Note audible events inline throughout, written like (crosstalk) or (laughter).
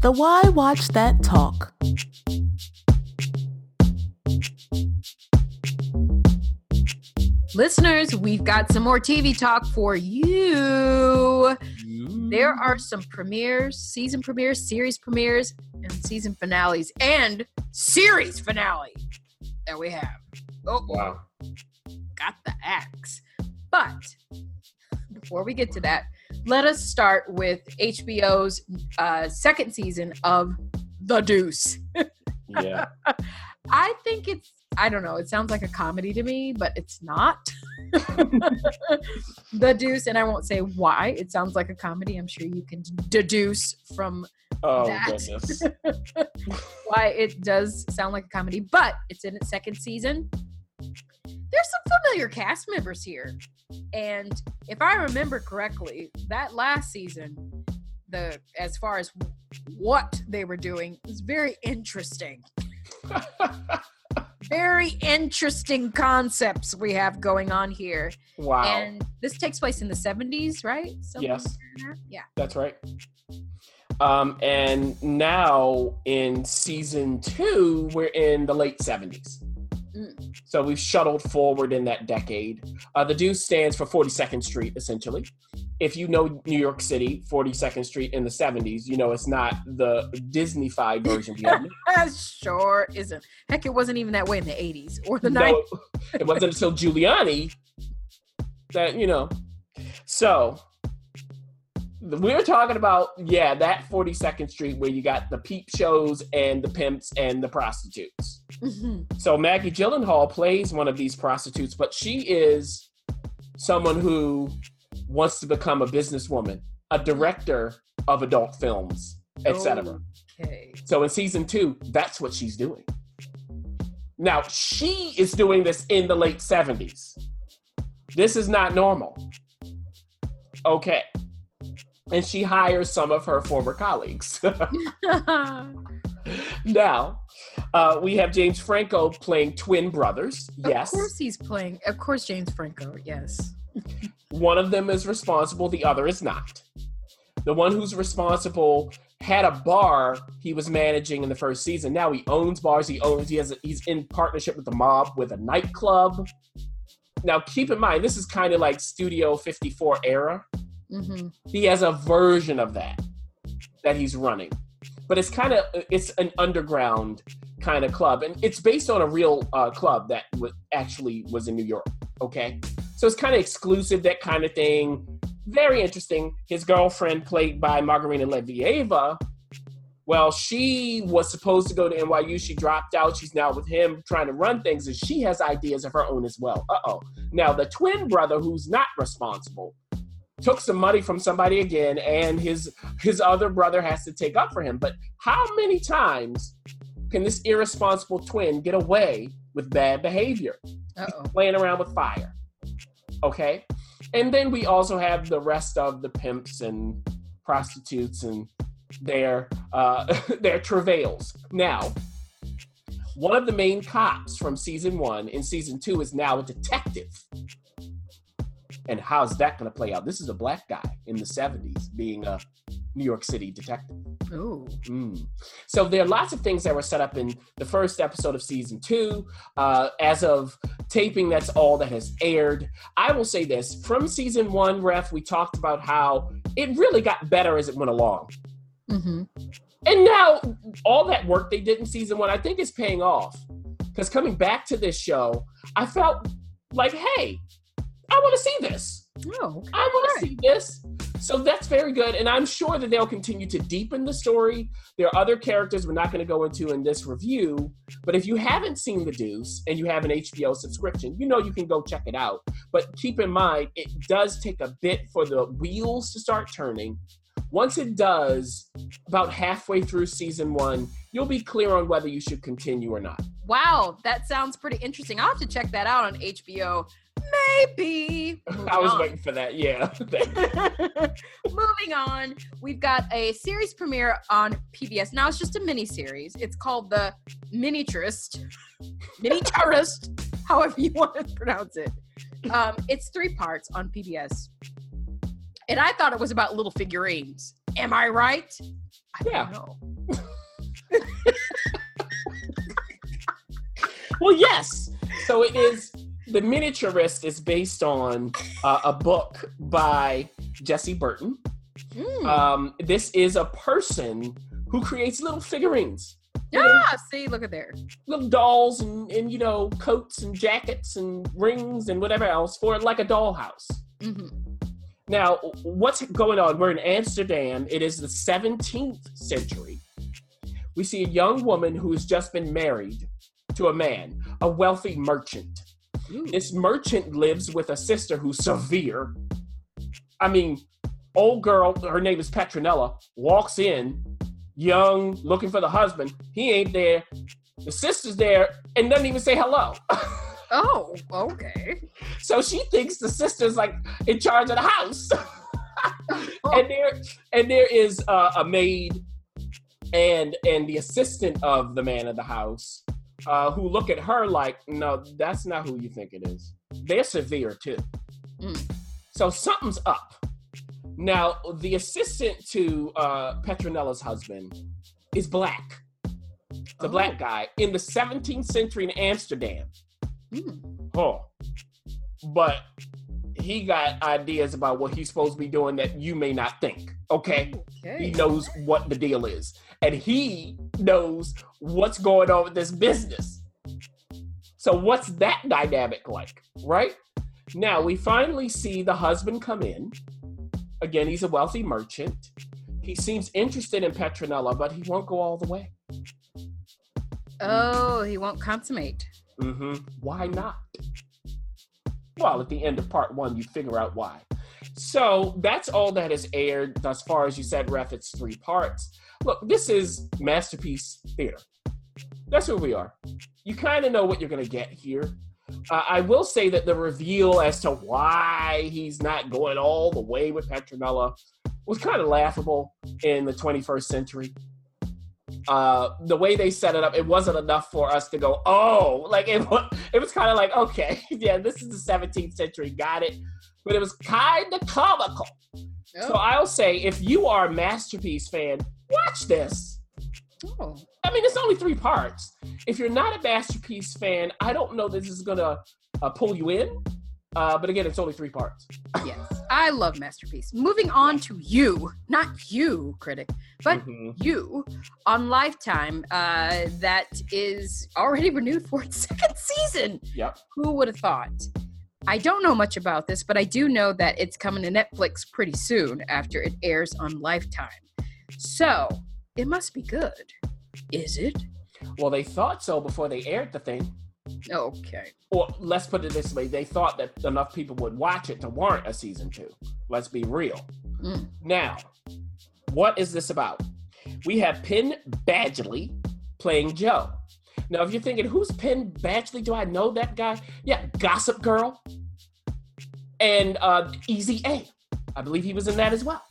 The Why Watch That Talk. Listeners, we've got some more TV talk for you. There are some premieres, season premieres, series premieres, and season finales, and series finale that we have. Oh, Wow. got the axe. But before we get to that, let us start with HBO's uh, second season of The Deuce. Yeah. (laughs) I think it's I don't know, it sounds like a comedy to me, but it's not. (laughs) the Deuce, and I won't say why. It sounds like a comedy. I'm sure you can deduce from Oh That. goodness. (laughs) why it does sound like a comedy, but it's in its second season. There's some familiar cast members here. And if I remember correctly, that last season, the as far as what they were doing was very interesting. (laughs) Very interesting concepts we have going on here. wow. And this takes place in the 70s, right? Something Yes. like that? Yeah. That's right. Um, and now in season two, we're in the late 70s. Mm. So we've shuttled forward in that decade. Uh, the Deuce stands for 42nd Street, essentially. If you know New York City, 42nd Street in the 70s, you know it's not the Disney-fied version. we have now. That sure isn't. Heck, it wasn't even that way in the 80s or the 90s. no, it wasn't until Giuliani that you know. So we're talking about yeah, that 42nd Street where you got the peep shows and the pimps and the prostitutes. Mhm. So Maggie Gyllenhaal plays one of these prostitutes, but she is someone who wants to become a businesswoman, a director of adult films, etc. Okay. So in season two, that's what she's doing. Now, she is doing this in the late 70s. This is not normal. Okay. And she hires some of her former colleagues. (laughs) (laughs) now, uh, we have James Franco playing twin brothers. Yes. Of course he's playing. Of course, James Franco. Yes. One of them is responsible, the other is not. The one who's responsible had a bar he was managing in the first season. Now he owns bars. He owns. He has. A, he's in partnership with the mob with a nightclub. Now keep in mind, this is kind of like Studio 54 era. Hmm He has a version of that that he's running, but it's kind of it's an underground kind of club, and it's based on a real uh, club that w- actually was in New York. Okay, so it's kind of exclusive, that kind of thing. Very interesting. His girlfriend, played by Margarita Levieva, well, she was supposed to go to NYU. She dropped out. She's now with him trying to run things, and she has ideas of her own as well. Uh oh. Now, the twin brother, who's not responsible, took some money from somebody again, and his his other brother has to take up for him. But how many times can this irresponsible twin get away with bad behavior? Playing around with fire. Okay. And then we also have the rest of the pimps and prostitutes and their uh, (laughs) their travails. Now, one of the main cops from season one in season two is now a detective. And how's that going to play out? This is a black guy in the 70s being a New York City detective. Ooh. Mm. So there are lots of things that were set up in the first episode of season two. Uh, as of taping, that's all that has aired. I will say this from season one, Ref, we talked about how it really got better as it went along. hmm And now all that work they did in season one, I think is paying off. Because coming back to this show, I felt like, hey, I want to see this. Oh. okay. I want Right. to see this. So that's very good. And I'm sure that they'll continue to deepen the story. There are other characters we're not going to go into in this review. But if you haven't seen The Deuce and you have an HBO subscription, you know you can go check it out. But keep in mind, it does take a bit for the wheels to start turning. Once it does, about halfway through season one, you'll be clear on whether you should continue or not. Wow, that sounds pretty interesting. I'll have to check that out on HBO. Maybe. I was on. waiting for that. Yeah. (laughs) Moving on, we've got a series premiere on PBS. Now it's just a mini series. It's called The Miniaturist, Miniaturist, (laughs) however you want to pronounce it. Um, it's three parts on PBS. And I thought it was about little figurines. Am I right? I Yeah. don't know. (laughs) Well, yes. So it is. The miniaturist is based on uh, a book by Jessie Burton. Mm. Um, this is a person who creates little figurines, ah, see, look at there. little dolls, and, and you know coats and jackets and rings and whatever else for like a dollhouse. hmm Now, what's going on? We're in Amsterdam. It is the 17th century. We see a young woman who has just been married to a man, a wealthy merchant. This merchant lives with a sister who's severe. I mean, old girl, her name is Petronella, walks in, young, looking for the husband. He ain't there. The sister's there and doesn't even say hello. (laughs) Oh, okay. so she thinks the sister's like in charge of the house. (laughs) and there and there is uh, a maid and and the assistant of the man of the house uh, who look at her like no that's not who you think it is they're severe too Mm. so something's up now the assistant to uh, petronella's husband is black the Oh. black guy in the 17th century in amsterdam Mm. Oh. But he got ideas about what he's supposed to be doing that you may not think. Okay. He knows what the deal is. And he knows what's going on with this business. So what's that dynamic like? Right? Now we finally see the husband come in. Again, he's a wealthy merchant. He seems interested in Petronella, but he won't go all the way. Oh, he won't consummate. Mm-hmm. Why not? Well, at the end of part one, you figure out why. So that's all that is aired thus far. As you said, Ref, it's three parts. Look, this is Masterpiece Theater. That's who we are. You kind of know what you're going to get here. Uh, I will say that the reveal as to why he's not going all the way with Petronella was kind of laughable in the 21st century uh the way they set it up it wasn't enough for us to go oh like it was it was kind of like okay (laughs) yeah this is the 17th century got it. But it was kind of comical so Oh. i'll say if you are a masterpiece fan watch this. Oh. i mean it's only three parts. If you're not a masterpiece fan i don't know this is gonna uh, pull you in uh, but again it's only three parts Yes. I love Masterpiece. Moving on to you, not you, critic, but Mhm. you on Lifetime uh, that is already renewed for its (laughs) second season. yep Who would have thought? I don't know much about this, but I do know that it's coming to Netflix pretty soon after it airs on Lifetime. So it must be good. Is it? well they thought so before they aired the thing Okay. or let's put it this way they thought that enough people would watch it to warrant a season two. Let's be real. Mm. now what is this about? We have penn badgley playing joe. Now if you're thinking who's penn badgley? Do i know that guy? Yeah gossip girl and uh easy a. I believe he was in that as well.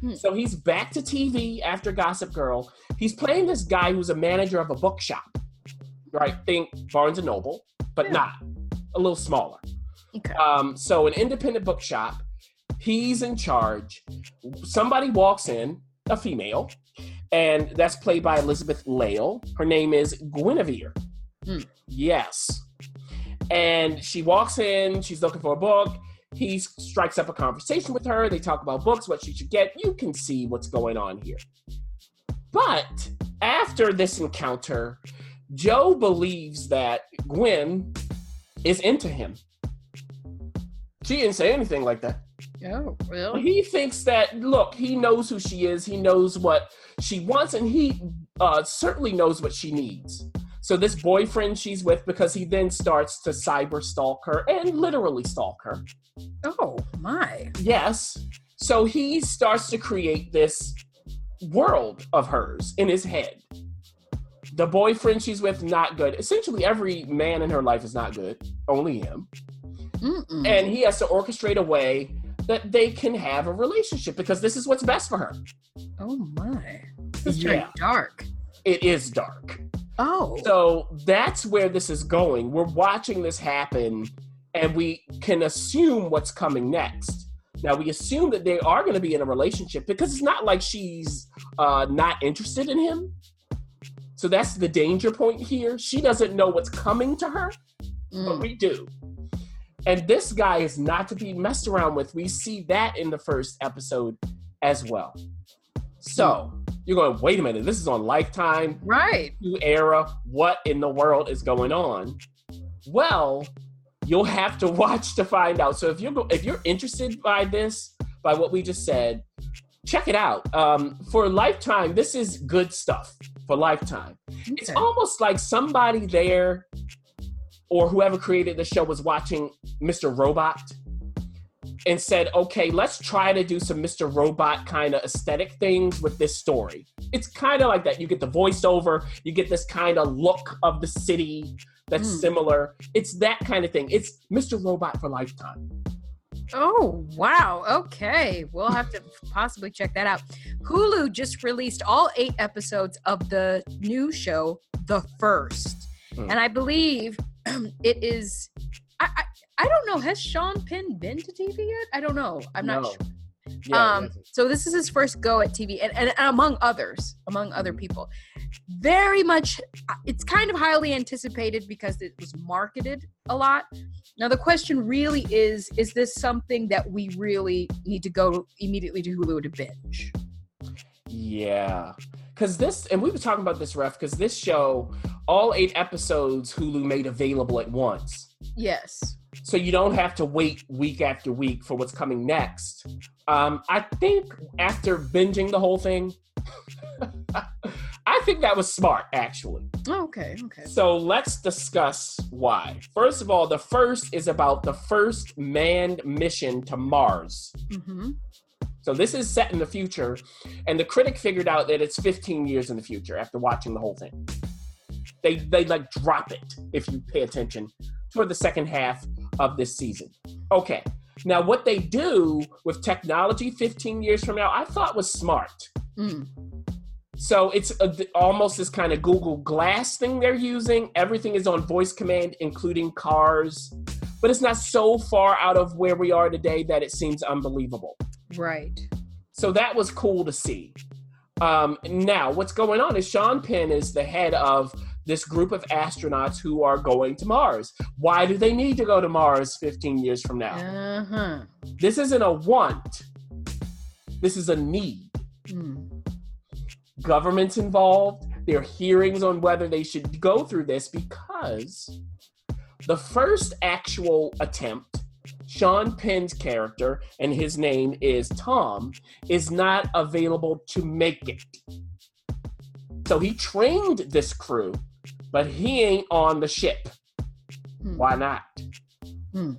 Hmm. so he's back to tv after gossip girl. He's playing this guy who's a manager of a bookshop right think barnes and noble but Yeah. not a little smaller Okay. um, so an independent bookshop. He's in charge. Somebody walks in, a female, and that's played by Elizabeth Lail. Her name is Guinevere. Hmm. Yes. And she walks in, she's looking for a book. He strikes up a conversation with her. They talk about books, what she should get. You can see what's going on here. But after this encounter, Joe believes that Gwen is into him. She didn't say anything like that. Oh, well. He thinks that, look, he knows who she is. He knows what she wants, and he uh, certainly knows what she needs. So, this boyfriend she's with, because he then starts to cyber stalk her and literally stalk her. Oh, my. Yes. So, he starts to create this world of hers in his head. The boyfriend she's with, not good. Essentially, every man in her life is not good, only him. Mm-mm. and he has to orchestrate a way that they can have a relationship because this is what's best for her. oh, my. This is Yeah. dark. It is dark. Oh. So that's where this is going. We're watching this happen and we can assume what's coming next. Now we assume that they are going to be in a relationship because it's not like she's uh, not interested in him. So that's the danger point here. She doesn't know what's coming to her, but Mm. we do. And this guy is not to be messed around with. We see that in the first episode as well. So you're going, wait a minute, this is on Lifetime, Right. new era. What in the world is going on? Well, you'll have to (laughs) watch to find out. So if you're if you're interested by this, by what we just said, check it out. Um, for Lifetime, this is good stuff for Lifetime. It's almost like somebody there or whoever created the show was watching Mr. Robot and said, okay, let's try to do some Mr. Robot kind of aesthetic things with this story. It's kind of like that. You get the voiceover, you get this kind of look of the city that's Hmm. similar. It's that kind of thing. It's Mr. Robot for Lifetime. Oh, wow. Okay. We'll have to possibly check that out. Hulu just released all eight episodes of the new show, The First. Hmm. And I believe (clears throat) it is. I, I, I don't know. Has Sean Penn been to TV yet? I don't know. I'm not No. sure. Yeah, um, so this is his first go at TV, and, and, and among others, among other people, very much. It's kind of highly anticipated because it was marketed a lot. Now the question really is: Is this something that we really need to go immediately to Hulu to binge? Yeah. Because this, and we were talking about this, Ref, because this show, all eight episodes, Hulu made available at once. Yes. So you don't have to wait week after week for what's coming next. Um, I think after binging the whole thing, (laughs) I think that was smart, actually. Oh, okay. Okay. So let's discuss why. First of all, the first is about the first manned mission to Mars. Mm-hmm. So this is set in the future, and the critic figured out that it's 15 years in the future after watching the whole thing. They they like drop it if you pay attention for the second half of this season. Okay. Now what they do with technology 15 years from now, I thought was smart. Mm. So it's a, almost this kind of Google Glass thing they're using. Everything is on voice command, including cars, but it's not so far out of where we are today that it seems unbelievable. Right. So that was cool to see. Um, now, what's going on is Sean Penn is the head of this group of astronauts who are going to Mars. Why do they need to go to Mars 15 years from now? Uh huh. This isn't a want, this is a need. Mm. Government's involved. There are hearings on whether they should go through this because the first actual attempt, Sean Penn's character, and his name is Tom, is not available to make it. So he trained this crew, but he ain't on the ship. Hmm. Why not? Hmm.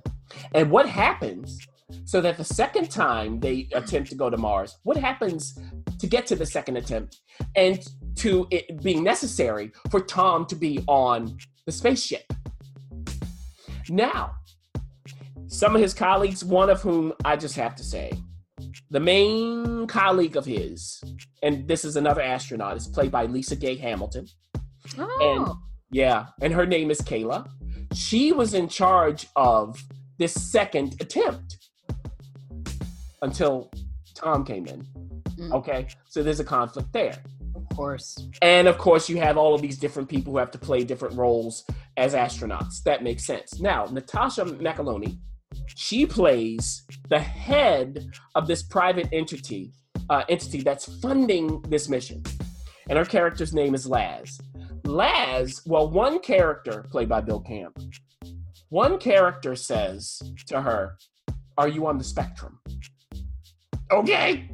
And what happens so that the second time they attempt to go to Mars, what happens to get to the second attempt and to it being necessary for Tom to be on the spaceship? Now, some of his colleagues, one of whom I just have to say, the main colleague of his, and this is another astronaut, is played by Lisa Gay Hamilton. Oh. Yeah, and her name is Kayla. She was in charge of this second attempt until Tom came in. Mm. Okay, so there's a conflict there. of course. And of course, you have all of these different people who have to play different roles as astronauts. That makes sense. Now, Natascha McElhone, she plays the head of this private entity, uh, entity that's funding this mission, and her character's name is Laz. Laz, well, one character played by Bill Camp, one character says to her, "Are you on the spectrum?" Okay,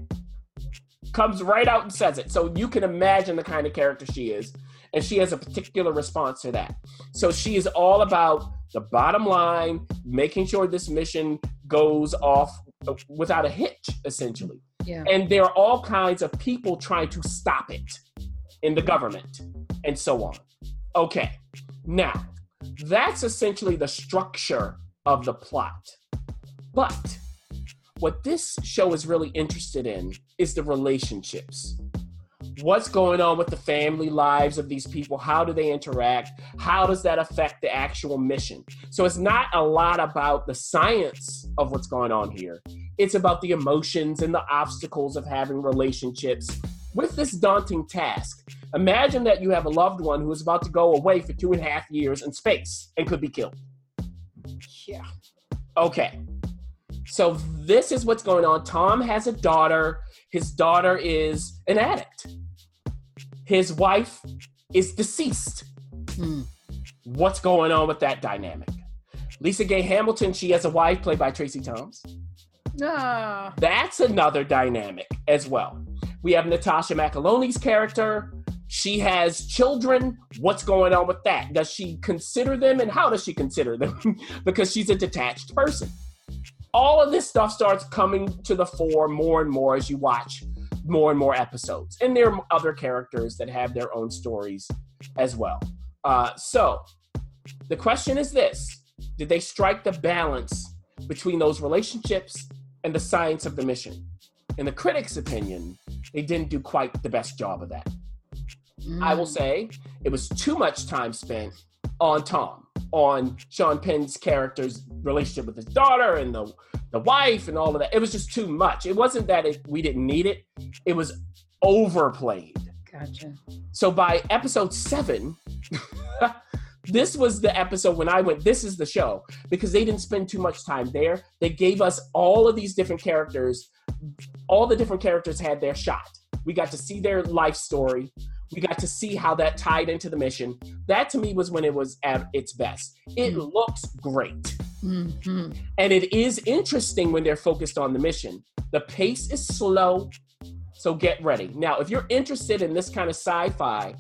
comes right out and says it. So you can imagine the kind of character she is. And she has a particular response to that. So she is all about the bottom line, making sure this mission goes off uh, without a hitch, essentially. Yeah. And there are all kinds of people trying to stop it in the government and so on. Okay, now that's essentially the structure of the plot. But what this show is really interested in is the relationships. What's going on with the family lives of these people? How do they interact? How does that affect the actual mission? So it's not a lot about the science of what's going on here. It's about the emotions and the obstacles of having relationships with this daunting task. Imagine that you have a loved one who is about to go away for two and a half years in space and could be killed. Yeah. Okay. So this is what's going on. Tom has a daughter. His daughter is an addict. His wife is deceased. Hmm. What's going on with that dynamic? Lisa Gay Hamilton, she has a wife played by Tracy Thoms. Ah. That's another dynamic as well. We have Natascha McElhone's character. She has children. What's going on with that? Does she consider them and how does she consider them? (laughs) because she's a detached person. All of this stuff starts coming to the fore more and more as you watch more and more episodes. And there are other characters that have their own stories as well. Uh, so the question is this Did they strike the balance between those relationships and the science of the mission? In the critics' opinion, they didn't do quite the best job of that. I will Mm. say it was too much time spent on Tom, on Sean Penn's character's relationship with his daughter and the the wife and all of that. It was just too much. It wasn't that it, we didn't need it; it was overplayed. Gotcha. So by episode seven, (laughs) this was the episode when I went, this is the show, because they didn't spend too much time there. They gave us all of these different characters. All the different characters had their shot. We got to see their life story. We got to see how that tied into the mission. That to me was when it was at its best. It Mhm. looks great. Mhm. And it is interesting when they're focused on the mission. The pace is slow, so get ready. Now, if you're interested in this kind of sci fi,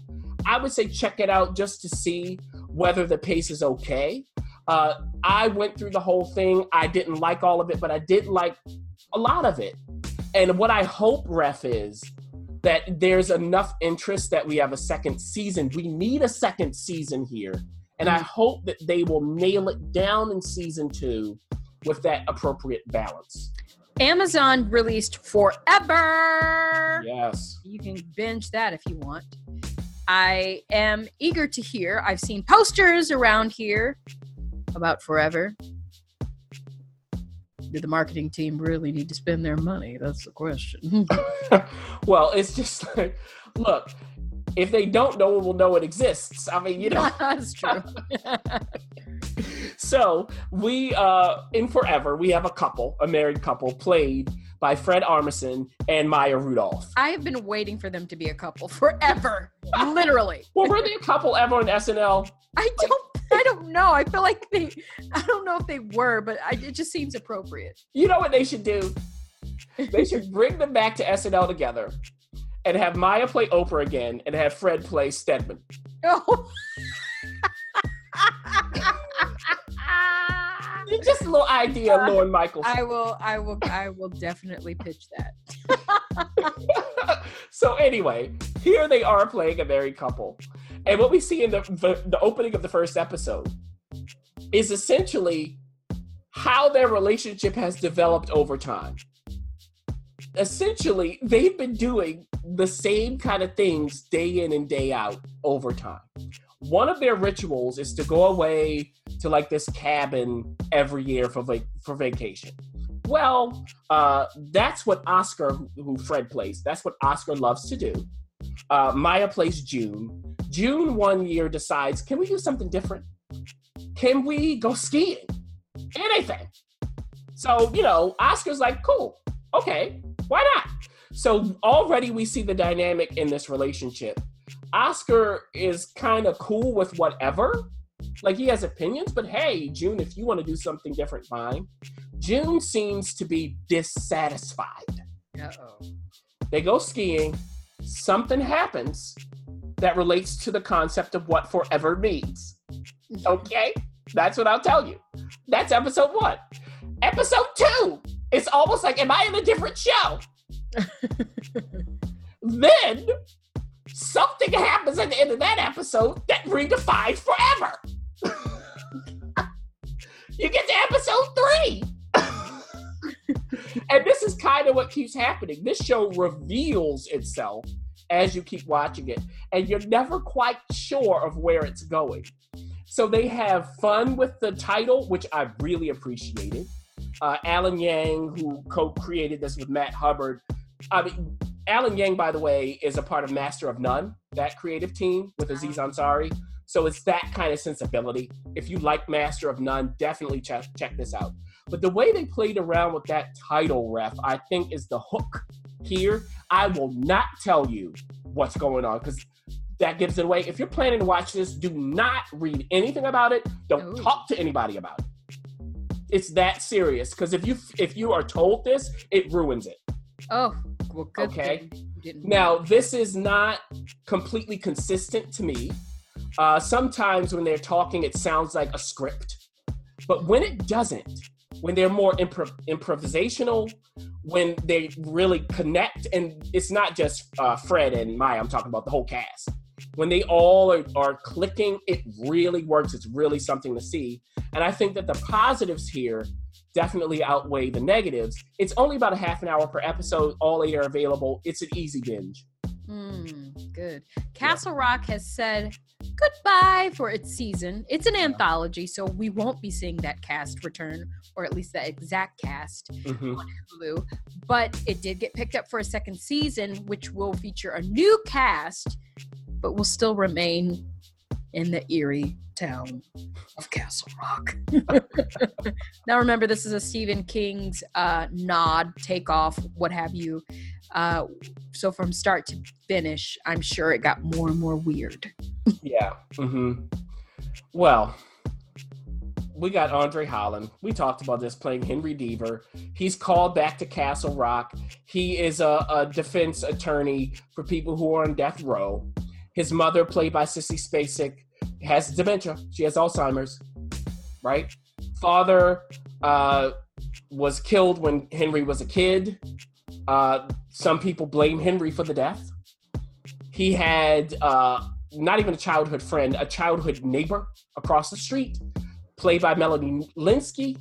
I would say check it out just to see whether the pace is okay. Uh, I went through the whole thing. I didn't like all of it, but I did like a lot of it. And what I hope, Ref, is that there's enough interest that we have a second season. We need a second season here. And I hope that they will nail it down in season two with that appropriate balance. Amazon released Forever. Yes. You can binge that if you want. I am eager to hear. I've seen posters around here about Forever. Did the marketing team really need to spend their money? That's the question. (laughs) (laughs) well, it's just (laughs) like, look, if they don't know, we'll know it exists. I mean, you know. That's true. so we uh in forever we have a couple a married couple played by fred armisen and maya rudolph I have been waiting for them to be a couple forever. Literally. well were they a couple ever on snl I don't I don't know. I feel like they I don't know if they were, but I, it just seems appropriate. you know what they should do they should bring them back to snl together and have maya play oprah again and have fred play stedman Oh. (laughs) just a little idea uh, lorne michaels I will I will I will definitely pitch that. (laughs) so anyway, here they are playing a married couple, and what we see in the, the opening of the first episode is essentially how their relationship has developed over time. Essentially, they've been doing the same kind of things day in and day out over time. One of their rituals is to go away to like this cabin every year for vac- for vacation. Well, uh, that's what Oscar, who Fred plays, that's what Oscar loves to do. Uh, Maya plays June. June one year decides, can we do something different? Can we go skiing? Anything. So, you know, Oscar's like, cool, okay, why not? So already we see the dynamic in this relationship. Oscar is kind of cool with whatever. Like he has opinions, but hey, June, if you want to do something different, fine. June seems to be dissatisfied. Uh-oh. They go skiing, something happens that relates to the concept of what forever means. Mm-hmm. Okay? That's what I'll tell you. That's episode one. Episode two, it's almost like, am I in a different show? (laughs) then something happens at the end of that episode that redefines forever. (laughs) you get to episode three. (laughs) and this is kind of what keeps happening. This show reveals itself as you keep watching it, and you're never quite sure of where it's going. So they have fun with the title, which I really appreciated. uh, Alan Yang, who co-created this with Matt Hubbard. I mean, Alan Yang, by the way, is a part of Master of None, that creative team with Aziz Ansari. So it's that kind of sensibility. If you like Master of None, definitely check check this out. But the way they played around with that title ref, I think, is the hook here. I will not tell you what's going on because that gives it away. If you're planning to watch this, do not read anything about it. Don't Ooh. talk to anybody about it. It's that serious because if you if you are told this, it ruins it. Oh, well, good Okay. Now, this is not completely consistent to me. Uh, sometimes when they're talking, it sounds like a script, but when it doesn't, when they're more impro- improvisational, when they really connect, and it's not just uh, Fred and Maya, I'm talking about the whole cast. When they all are, are clicking, it really works. It's really something to see. And I think that the positives here definitely outweigh the negatives. It's only about a half an hour per episode. All eight are available. It's an easy binge. Mm, good. Castle Rock has said goodbye for its season. It's an anthology, so we won't be seeing that cast return, or at least that exact cast Mhm. on Hulu. But it did get picked up for a second season, which will feature a new cast, but will still remain in the eerie town of Castle Rock. (laughs) now, remember, this is a Stephen King's uh, nod, takeoff, what have you. Uh, so, from start to finish, I'm sure it got more and more weird. Yeah. hmm Well, we got Andre Holland. We talked about this playing Henry Deaver. He's called back to Castle Rock. He is a, a defense attorney for people who are on death row. His mother, played by Sissy Spacek, has dementia. She has Alzheimer's, right? Father uh, was killed when Henry was a kid. Uh, some people blame Henry for the death. He had uh, not even a childhood friend, a childhood neighbor across the street, played by Melanie Lynskey.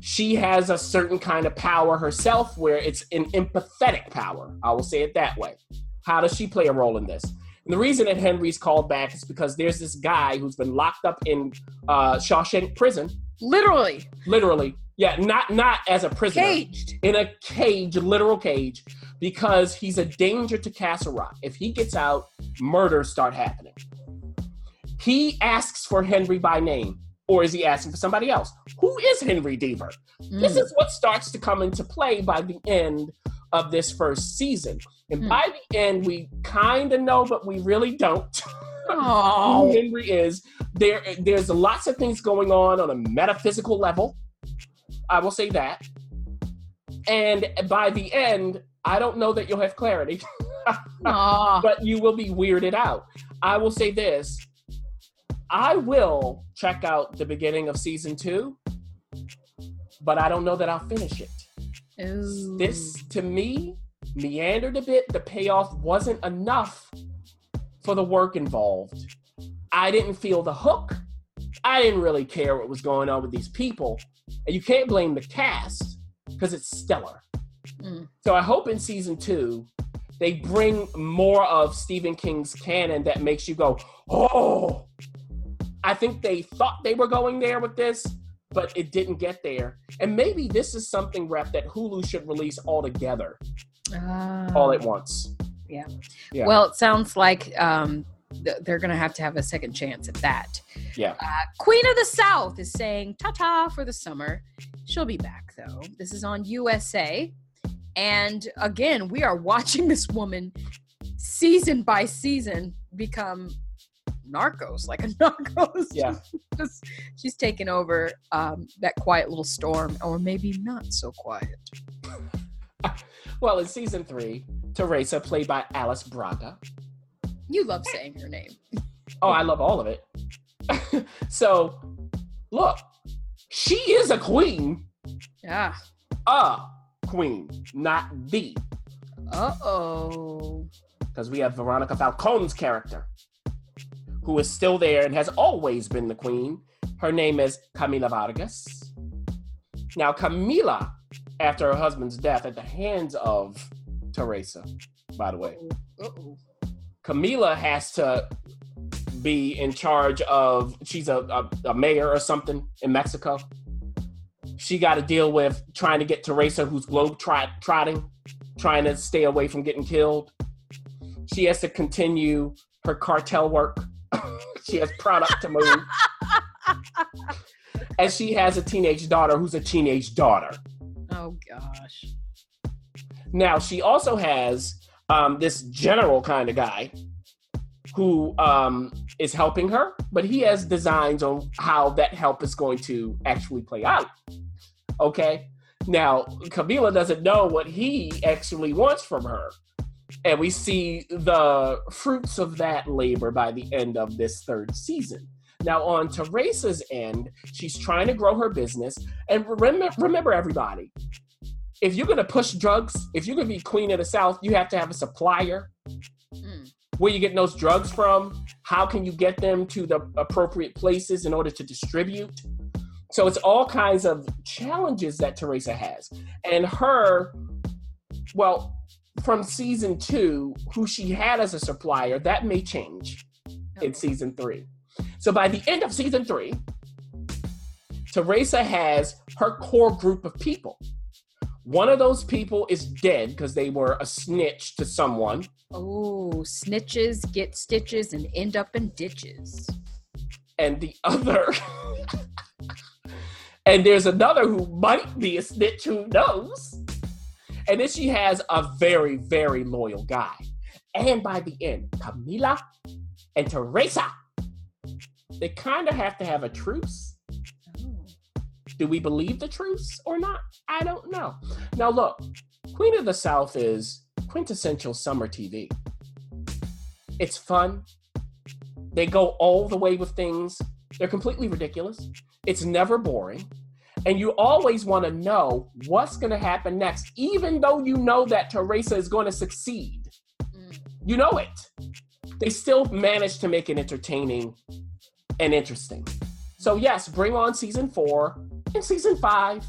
She has a certain kind of power herself where it's an empathetic power. I will say it that way. How does she play a role in this? And the reason that Henry's called back is because there's this guy who's been locked up in uh, Shawshank prison, Literally literally. Yeah, not not as a prisoner caged. in a cage, literal cage, because he's a danger to Castle Rock. If he gets out, murders start happening. He asks for Henry by name, or is he asking for somebody else? Who is Henry Deaver? This Mm. is what starts to come into play by the end of this first season. And Hmm. by the end, we kind of know, but we really don't. (laughs) who Oh, Henry is. There, there's lots of things going on on a metaphysical level. I will say that. And by the end, I don't know that you'll have clarity, (laughs) but you will be weirded out. I will say this. I will check out the beginning of season two, but I don't know that I'll finish it. Ooh. This, to me, meandered a bit. The payoff wasn't enough for the work involved. I didn't feel the hook. I didn't really care what was going on with these people. And you can't blame the cast because it's stellar. Mm. So I hope in season two, they bring more of Stephen King's canon that makes you go, oh. I think they thought they were going there with this, but it didn't get there. And maybe this is something, Ref, that Hulu should release all together, Ah. all at once. Yeah. Well, it sounds like um, th- they're going to have to have a second chance at that. Yeah. Uh, Queen of the South is saying ta ta for the summer. She'll be back though. This is on USA. And again, we are watching (laughs) this woman season by season become narcos, like a (laughs) narcos. Yeah. (laughs) Just- she's taken over um, that quiet little storm, or maybe not so quiet. (laughs) Well, in season three, Teresa, played by Alice Braga. You love saying her name. Oh, I love all of it. so, look, she is a queen, Yeah. a queen, not the. Uh oh. because we have Veronica Falcone's character, who is still there and has always been the queen. Her name is Camila Vargas. Now, Camila, after her husband's death at the hands of Teresa, by the way, Uh oh. Camila has to be in charge of, she's a, a, a mayor or something in Mexico. she got to deal with trying to get Teresa, who's globe trot- trotting, trying to stay away from getting killed. She has to continue her cartel work. (laughs) she has product to move. (laughs) and she has a teenage daughter who's a teenage daughter. Oh gosh. Now she also has um, this general kind of guy who um, is helping her, but he has designs on how that help is going to actually play out. Okay. Now Camila doesn't know what he actually wants from her. And we see the fruits of that labor by the end of this third season. Now, on Teresa's end, she's trying to grow her business. And remember, remember everybody, if you're going to push drugs, if you're going to be queen of the South, you have to have a supplier. Mm. Where you getting those drugs from? How can you get them to the appropriate places in order to distribute? So it's all kinds of challenges that Teresa has. And her, well, from season two, who she had as a supplier, that may change in season three. So by the end of season three, Teresa has her core group of people. One of those people is dead because they were a snitch to someone. Oh, snitches get stitches and end up in ditches. And the other, (laughs) and there's another who might be a snitch, who knows? And then she has a very, very loyal guy. And by the end, Camila and Teresa, they kind of have to have a truce. Do we believe the truce or not? I don't know. Now, look, Queen of the South is quintessential summer TV. It's fun. They go all the way with things. They're completely ridiculous. It's never boring. And you always want to know what's going to happen next, even though you know that Teresa is going to succeed. Mm. You know it. They still manage to make it entertaining and interesting. So, yes, bring on season four and season five.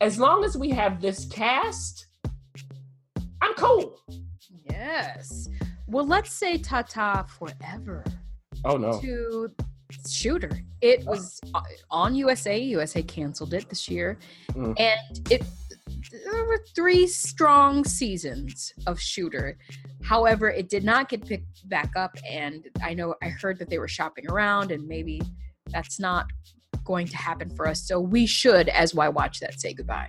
As long as we have this cast, I'm cool. Yes. Well, let's say ta ta forever Oh, no. to Shooter. It was on USA. USA canceled it this year. Mm. And it there were three strong seasons of Shooter. However, it did not get picked back up. And I know I heard that they were shopping around, and maybe that's not going to happen for us. So we should, as why watch that, say goodbye.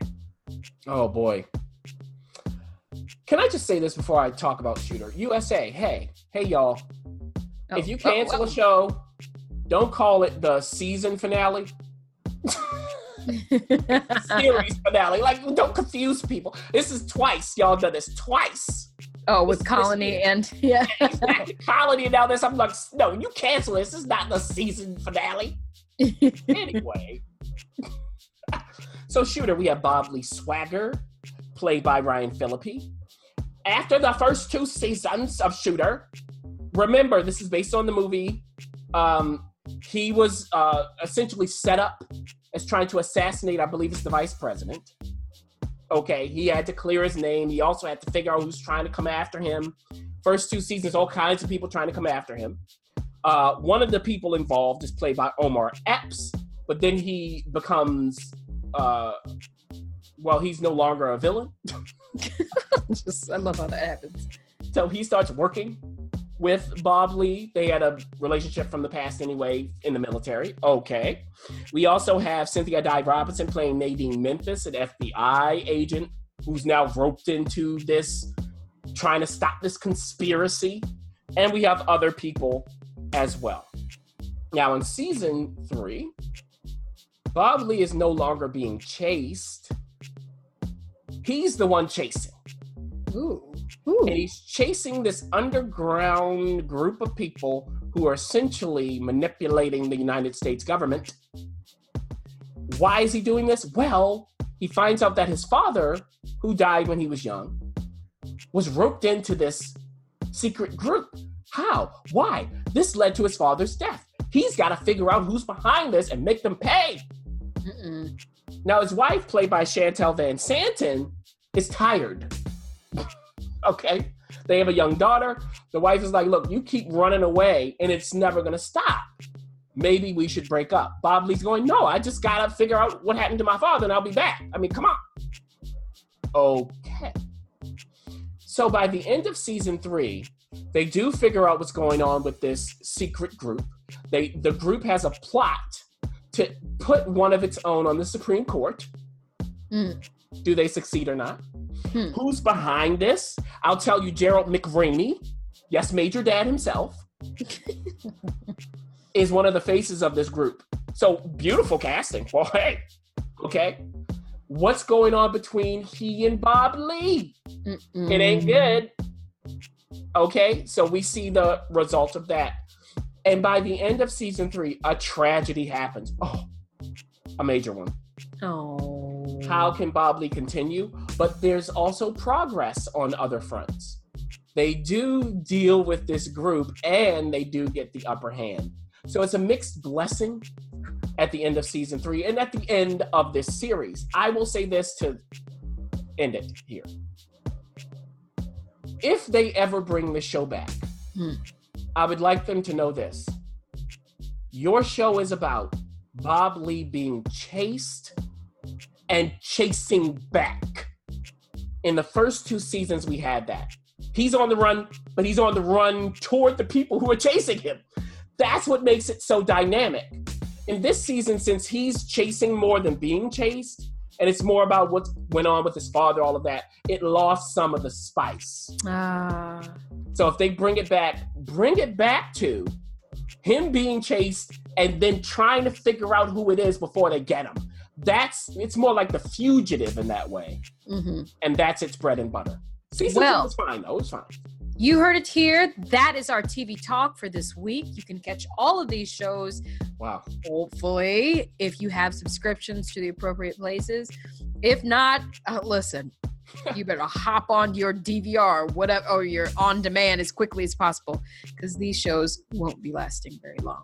Oh, boy. Can I just say this before I talk about Shooter? USA, hey, hey, y'all. Oh, if you cancel oh. a show, don't call it the season finale. (laughs) series finale. Like, don't confuse people. This is twice. Y'all done this twice. oh, with This- this Colony year. and yeah. (laughs) Exactly. Colony and now this. I'm like, no, you cancel this. This is not the season finale. (laughs) Anyway. so, shooter, we have Bob Lee Swagger, played by Ryan Phillippe. After the first two seasons of Shooter, remember this is based on the movie. Um, he was uh, essentially set up as trying to assassinate, I believe it's the vice president. Okay, he had to clear his name. He also had to figure out who's trying to come after him. First two seasons, all kinds of people trying to come after him. Uh, one of the people involved is played by Omar Epps, but then he becomes, uh, well, he's no longer a villain. (laughs) Just I love how that happens. So he starts working with Bob Lee. They had a relationship from the past anyway in the military. Okay. We also have Cynthia Addai-Robinson playing Nadine Memphis, an FBI agent who's now roped into this, trying to stop this conspiracy. And we have other people as well. Now, in season three, Bob Lee is no longer being chased. He's the one chasing. Ooh. Ooh. And he's chasing this underground group of people who are essentially manipulating the United States government. Why is he doing this? Well, he finds out that his father, who died when he was young, was roped into this secret group. How? Why? This led to his father's death. He's got to figure out who's behind this and make them pay. Mm-mm. Now, his wife, played by Shantel VanSanten, is tired. Okay? They have a young daughter. The wife is like, look, you keep running away and it's never going to stop. maybe we should break up. Bob Lee's going, no, I just gotta figure out what happened to my father and I'll be back. I mean, come on. Okay. So by the end of season three, they do figure out what's going on with this secret group. They the group has a plot to put one of its own on the Supreme Court. Mm. Do they succeed or not? Hmm. Who's behind this? I'll tell you, Gerald McRaney, yes, Major Dad himself, (laughs) is one of the faces of this group. So beautiful casting. Well, hey, okay. What's going on between he and Bob Lee? Mm-mm. It ain't good. Okay, so we see the result of that. And by the end of season three, a tragedy happens. Oh, a major one. Oh. How can Bob Lee continue? But there's also progress on other fronts. They do deal with this group and they do get the upper hand. So it's a mixed blessing at the end of season three and at the end of this series. I will say this to end it here. If they ever bring the show back, Hmm. I would like them to know this. Your show is about Bob Lee being chased and chasing back. In the first two seasons, we had that. He's on the run, but he's on the run toward the people who are chasing him. That's what makes it so dynamic. In this season, since he's chasing more than being chased, and it's more about what went on with his father, all of that, it lost some of the spice. Ah. So if they bring it back, bring it back to him being chased and then trying to figure out who it is before they get him. That's it's more like the fugitive in that way, hmm and that's its bread and butter. Season Well- two was fine though; it was fine. You heard it here. That is our TV talk for this week. You can catch all of these shows Wow. hopefully if you have subscriptions to the appropriate places if not uh, listen (laughs) you better hop on your dvr whatever or your on demand as quickly as possible because these shows won't be lasting very long